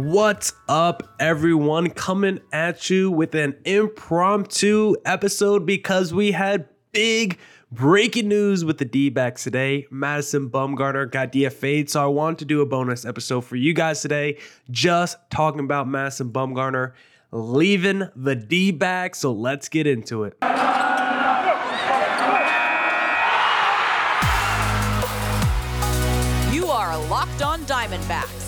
What's up, everyone? Coming at you with an impromptu episode because we had big breaking news with the D backs today. Madison Bumgarner got DFA'd, so I wanted to do a bonus episode for you guys today, just talking about Madison Bumgarner leaving the D backs. So let's get into it. You are Locked On Diamondbacks,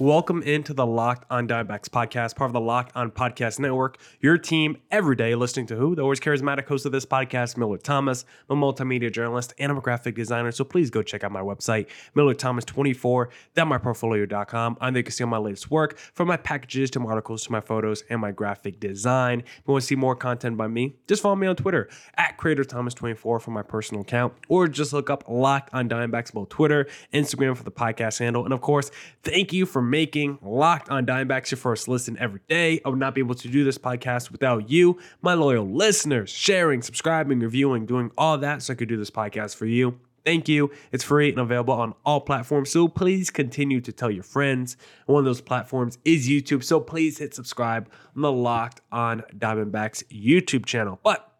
Welcome into the Locked On Diamondbacks podcast, part of the Locked On Podcast Network. Your team every day listening to who? The always charismatic host of this podcast, Millard Thomas. I'm a multimedia journalist and I'm a graphic designer. So please go check out my website, MillardThomas24.myportfolio.com. On there you can see all my latest work, from my packages to my articles to my photos and my graphic design. If you want to see more content by me, just follow me on Twitter at CreatorThomas24 for my personal account, or just look up Locked On Diamondbacks both Twitter, Instagram for the podcast handle. And of course, thank you for making Locked on Diamondbacks your first listen every day. I would not be able to do this podcast without you, my loyal listeners, sharing, subscribing, reviewing, doing all that so I could do this podcast for you. Thank you. It's free and available on all platforms. So please continue to tell your friends. One of those platforms is YouTube. So please hit subscribe on the Locked on Diamondbacks YouTube channel. But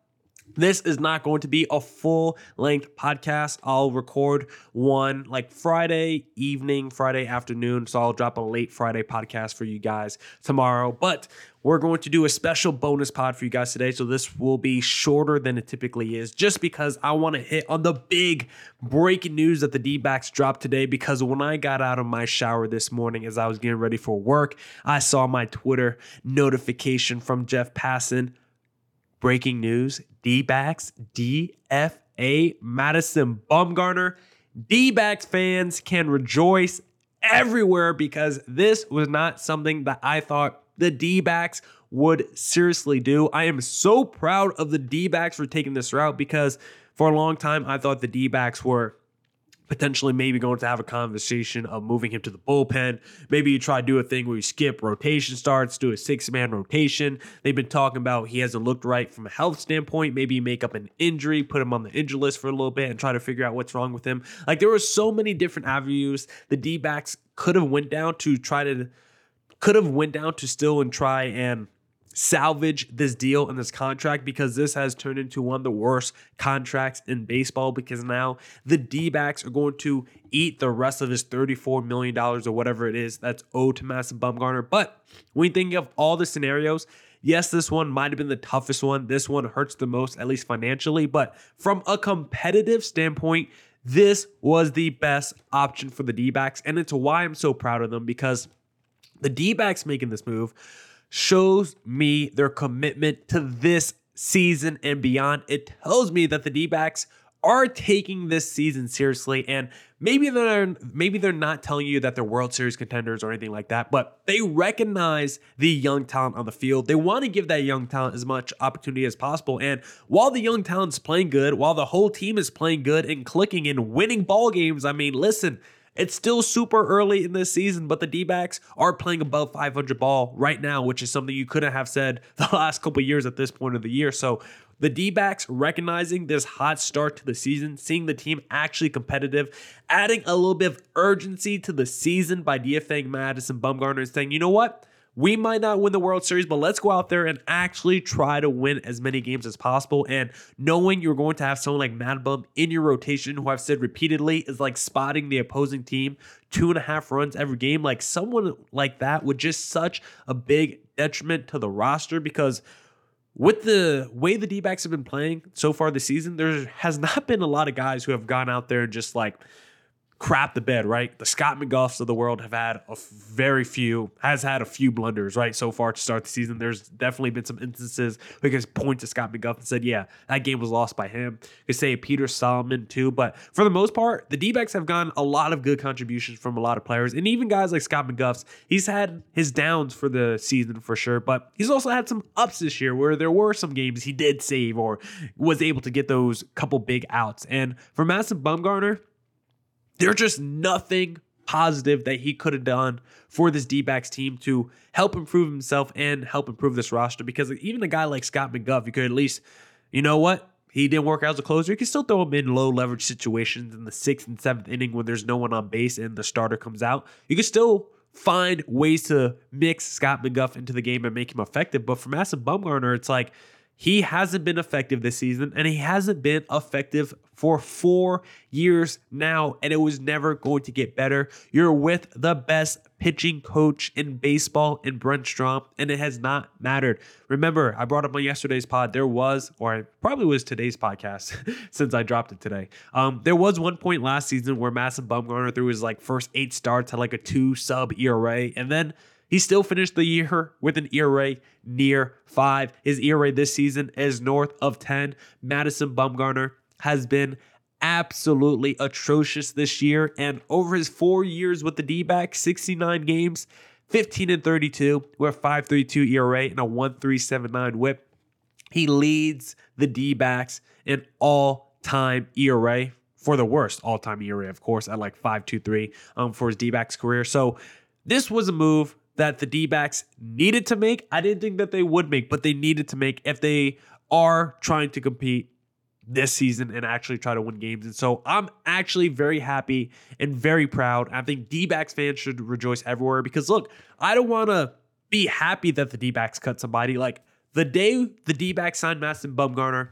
this is not going to be a full length podcast. I'll record one like Friday evening, Friday afternoon. So I'll drop a late Friday podcast for you guys tomorrow. But we're going to do a special bonus pod for you guys today. So this will be shorter than it typically is just because I want to hit on the big breaking news that the D backs dropped today. Because when I got out of my shower this morning as I was getting ready for work, I saw my Twitter notification from Jeff Passan breaking news D backs, DFA, Madison Bumgarner. D backs fans can rejoice everywhere because this was not something that I thought the D backs would seriously do. I am so proud of the D backs for taking this route because for a long time I thought the D backs were potentially maybe going to have a conversation of moving him to the bullpen. Maybe you try to do a thing where you skip rotation starts, do a six man rotation. They've been talking about he hasn't looked right from a health standpoint. Maybe you make up an injury, put him on the injury list for a little bit and try to figure out what's wrong with him. Like there were so many different avenues the D backs could have went down to try to could have went down to still and try and salvage this deal and this contract because this has turned into one of the worst contracts in baseball because now the D backs are going to eat the rest of his $34 million or whatever it is that's owed to Madison Bumgarner. But when you think of all the scenarios, yes, this one might have been the toughest one. This one hurts the most, at least financially. But from a competitive standpoint, this was the best option for the D backs. And it's why I'm so proud of them because the D backs making this move shows me their commitment to this season and beyond. It tells me that the D-backs are taking this season seriously and maybe they're maybe they're not telling you that they're World Series contenders or anything like that, but they recognize the young talent on the field. They want to give that young talent as much opportunity as possible. And while the young talent's playing good, while the whole team is playing good and clicking and winning ball games, I mean, listen, it's still super early in this season, but the D backs are playing above 500 ball right now, which is something you couldn't have said the last couple years at this point of the year. So the D backs recognizing this hot start to the season, seeing the team actually competitive, adding a little bit of urgency to the season by DFAing Madison Bumgarner and saying, you know what? We might not win the World Series, but let's go out there and actually try to win as many games as possible. And knowing you're going to have someone like Mad Bum in your rotation, who I've said repeatedly is like spotting the opposing team two and a half runs every game, like someone like that would just such a big detriment to the roster because with the way the D backs have been playing so far this season, there has not been a lot of guys who have gone out there and just like crap the bed, right? The Scott McGoughs of the world have had a very few, has had a few blunders, right, so far to start the season. There's definitely been some instances we can point to Scott McGough and said, yeah, that game was lost by him. You could say Peter Solomon too, but for the most part, the D have gotten a lot of good contributions from a lot of players, and even guys like Scott McGoughs. He's had his downs for the season for sure, but he's also had some ups this year where there were some games he did save or was able to get those couple big outs. And for Madison Bumgarner, they're just nothing positive that he could have done for this D backs team to help improve himself and help improve this roster. Because even a guy like Scott McGough, you could at least, you know what? He didn't work out as a closer. You can still throw him in low leverage situations in the sixth and seventh inning when there's no one on base and the starter comes out. You can still find ways to mix Scott McGough into the game and make him effective. But for Madison Bumgarner, it's like he hasn't been effective this season, and he hasn't been effective for four years now, and it was never going to get better. You're with the best pitching coach in baseball in Brent Strom, and it has not mattered. Remember, I brought up on yesterday's pod, there was, or probably was today's podcast since I dropped it today. Um, there was one point last season where Madison Bumgarner threw his like first eight starts had like a two sub ERA, and then he still finished the year with an ERA near five. His ERA this season is north of 10. Madison Bumgarner has been absolutely atrocious this year. And over his four years with the D back, 69 games, 15 and 32, with a 5.32 ERA and a 1.379 whip. He leads the D backs in all time ERA for the worst all time ERA, of course, at like 5.23 um, for his D backs career. So this was a move that the D needed to make. I didn't think that they would make, but they needed to make if they are trying to compete this season and actually try to win games. And so I'm actually very happy and very proud. I think D fans should rejoice everywhere because look, I don't want to be happy that the D cut somebody. Like the day the D signed Madison Bumgarner,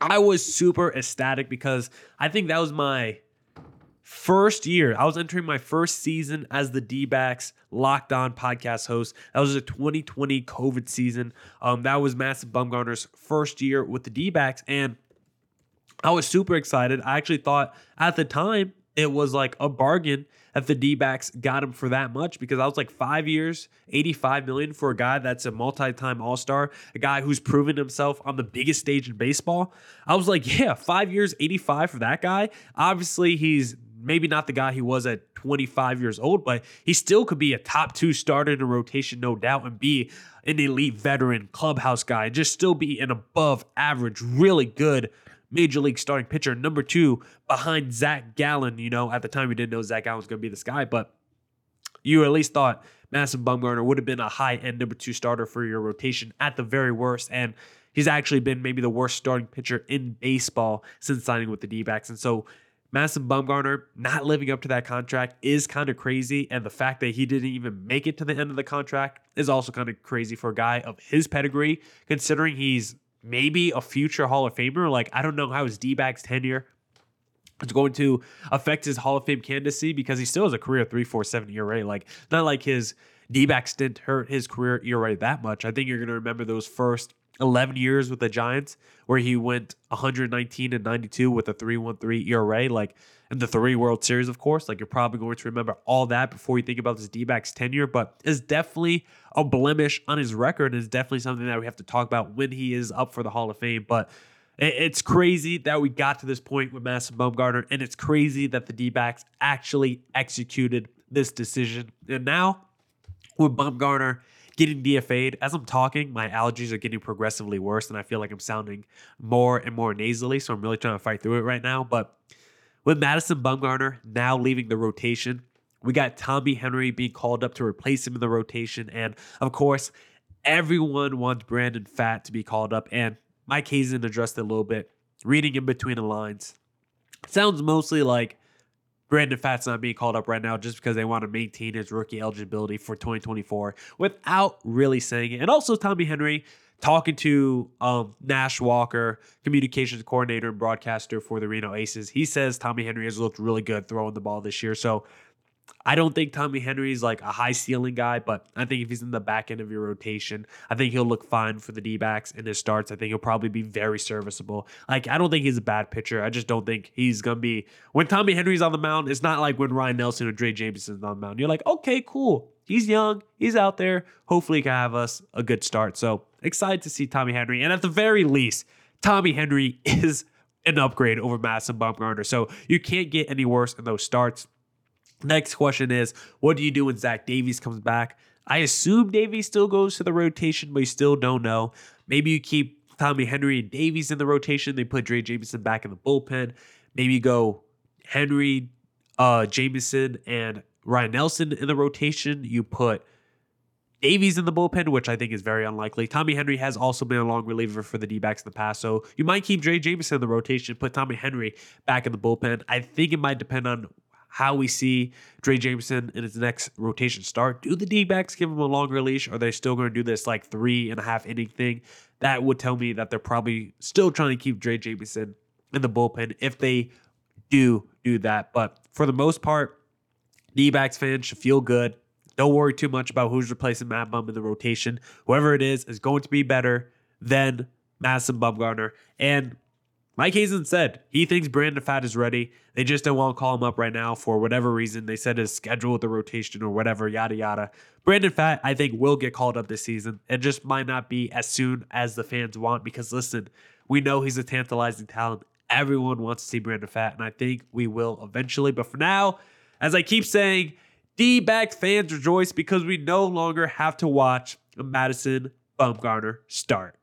I was super ecstatic because I think that was my first year. I was entering my first season as the D backs locked on podcast host. That was a 2020 COVID season. Um, that was Madison Bumgarner's first year with the D backs. And I was super excited. I actually thought at the time it was like a bargain that the D-backs got him for that much because I was like five years, 85 million for a guy that's a multi-time all-star, a guy who's proven himself on the biggest stage in baseball. I was like, yeah, five years, 85 for that guy. Obviously, he's maybe not the guy he was at 25 years old, but he still could be a top two starter in a rotation, no doubt, and be an elite veteran clubhouse guy, and just still be an above average, really good major league starting pitcher. Number two behind Zach Gallen. You know, at the time we didn't know Zach Gallen was going to be this guy, but you at least thought Madison Bumgarner would have been a high end number two starter for your rotation at the very worst. And he's actually been maybe the worst starting pitcher in baseball since signing with the D backs. And so Madison Bumgarner not living up to that contract is kind of crazy. And the fact that he didn't even make it to the end of the contract is also kind of crazy for a guy of his pedigree, considering he's maybe a future Hall of Famer. Like, I don't know how his D backs tenure is going to affect his Hall of Fame candidacy because he still has a career 347 ERA. Like, not like his D back stint hurt his career ERA that much. I think you're going to remember those first 11 years with the Giants where he went 119 and 92 with a 313 ERA. Like, in the three World Series, of course. Like you're probably going to remember all that before you think about this D-backs tenure, but it's definitely a blemish on his record. It's definitely something that we have to talk about when he is up for the Hall of Fame. But it's crazy that we got to this point with Madison Bumgarner, and it's crazy that the D-backs actually executed this decision. And now with Bumgarner getting DFA'd, as I'm talking, my allergies are getting progressively worse, and I feel like I'm sounding more and more nasally. So I'm really trying to fight through it right now. But with Madison Bumgarner now leaving the rotation, we got Tommy Henry being called up to replace him in the rotation. And of course, everyone wants Brandon Pfaadt to be called up. And Mike Hazen addressed it a little bit, reading in between the lines. Sounds mostly like Brandon Pfaadt's not being called up right now just because they want to maintain his rookie eligibility for 2024 without really saying it. And also, Tommy Henry talking to um, Nash Walker, communications coordinator and broadcaster for the Reno Aces. He says Tommy Henry has looked really good throwing the ball this year. So I don't think Tommy Henry is like a high ceiling guy, but I think if he's in the back end of your rotation, I think he'll look fine for the D backs in his starts. I think he'll probably be very serviceable. Like, I don't think he's a bad pitcher. I just don't think he's going to be. When Tommy Henry's on the mound, it's not like when Ryne Nelson or Drey Jameson's on the mound. You're like, okay, cool. He's young. He's out there. Hopefully, he can have us a good start. So excited to see Tommy Henry. And at the very least, Tommy Henry is an upgrade over Madison Bumgarner. So you can't get any worse in those starts. Next question is what do you do when Zach Davies comes back? I assume Davies still goes to the rotation, but you still don't know. Maybe you keep Tommy Henry and Davies in the rotation. They put Drey Jameson back in the bullpen. Maybe you go Henry, uh, Jameson, and Ryne Nelson in the rotation. You put Davies in the bullpen, which I think is very unlikely. Tommy Henry has also been a long reliever for the D backs in the past. So you might keep Drey Jameson in the rotation, put Tommy Henry back in the bullpen. I think it might depend on how we see Drey Jameson in his next rotation start. Do the D backs give him a longer leash? Are they still going to do this like three and a half inning thing? That would tell me that they're probably still trying to keep Drey Jameson in the bullpen if they do do that. But for the most part, D backs fans should feel good don't worry too much about who's replacing Mad Bum in the rotation. Whoever it is is going to be better than Madison Bumgarner. And Mike Hazen said he thinks Brandon Pfaadt is ready. They just don't want to call him up right now for whatever reason. They said his schedule with the rotation or whatever, yada yada. Brandon Pfaadt, I think, will get called up this season. It just might not be as soon as the fans want because listen, we know he's a tantalizing talent. Everyone wants to see Brandon Pfaadt, and I think we will eventually. But for now, as I keep saying, D back fans rejoice because we no longer have to watch Madison Bumgarner start.